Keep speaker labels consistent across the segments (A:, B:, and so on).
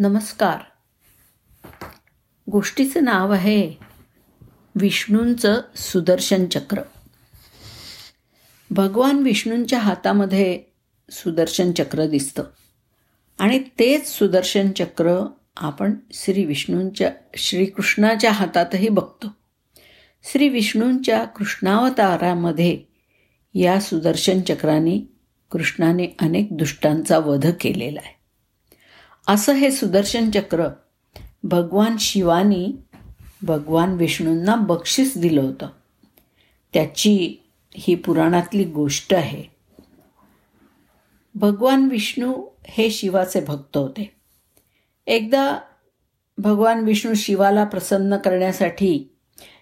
A: नमस्कार. गोष्टीचं नाव आहे विष्णूंचं सुदर्शन चक्र. भगवान विष्णूंच्या हातामध्ये सुदर्शन चक्र दिसतं. आणि तेच सुदर्शन चक्र आपण श्री विष्णूंच्या श्रीकृष्णाच्या हातातही बघतो. श्री विष्णूंच्या कृष्णावतारामध्ये या सुदर्शन चक्राने कृष्णाने अनेक दुष्टांचा वध केलेला आहे. असं हे सुदर्शन चक्र भगवान शिवानी भगवान विष्णूंना बक्षीस दिलं होतं. त्याची ही पुराणातली गोष्ट आहे. भगवान विष्णू हे शिवाचे भक्त होते. एकदा भगवान विष्णू शिवाला प्रसन्न करण्यासाठी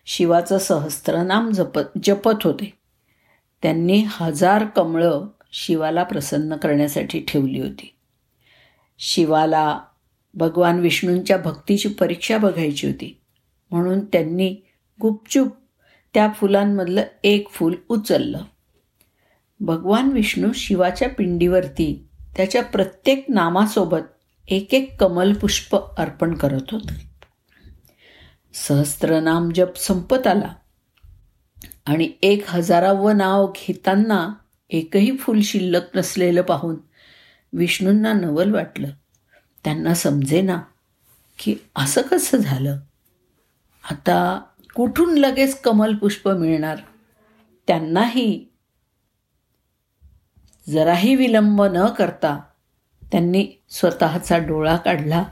A: शिवाचं सहस्त्रनाम जपत जपत होते. त्यांनी हजार कमळं शिवाला प्रसन्न करण्यासाठी ठेवली होती. शिवाला भगवान विष्णूंच्या भक्तीची परीक्षा बघायची होती. म्हणून त्यांनी गुपचूप त्या फुलांमधलं एक फूल उचललं. भगवान विष्णू शिवाच्या पिंडीवरती त्याच्या प्रत्येक नामासोबत एक एक कमलपुष्प अर्पण करत होते. सहस्त्रनाम जप संपत आला. आणि एक हजारावं नाव घेताना एकही फूल शिल्लक नसलेलं पाहून विष्णूंना नवल वाटलं. त्यांना समजेना की असं कसं झालं? आता कुठून लगेच कमलपुष्प मिळणार? त्यांनाही. जराही विलंब न करता त्यांनी स्वतःचा डोळा काढला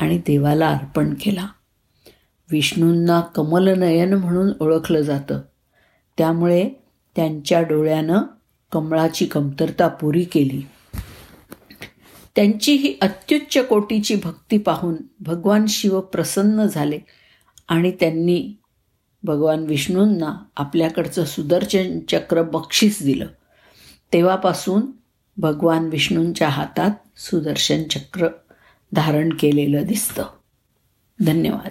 A: आणि देवाला अर्पण केला. विष्णूंना कमलनयन म्हणून ओळखलं जातं. त्यामुळे त्यांच्या डोळ्यानं कमळाची कमतरता पुरी केली. त्यांची ही अत्युच्च कोटीची भक्ती पाहून भगवान शिव प्रसन्न झाले आणि त्यांनी भगवान विष्णूंना आपल्याकडचं सुदर्शन चक्र बक्षीस दिलं. तेव्हापासून भगवान विष्णूंच्या हातात सुदर्शन चक्र धारण केलेलं दिसतं. धन्यवाद.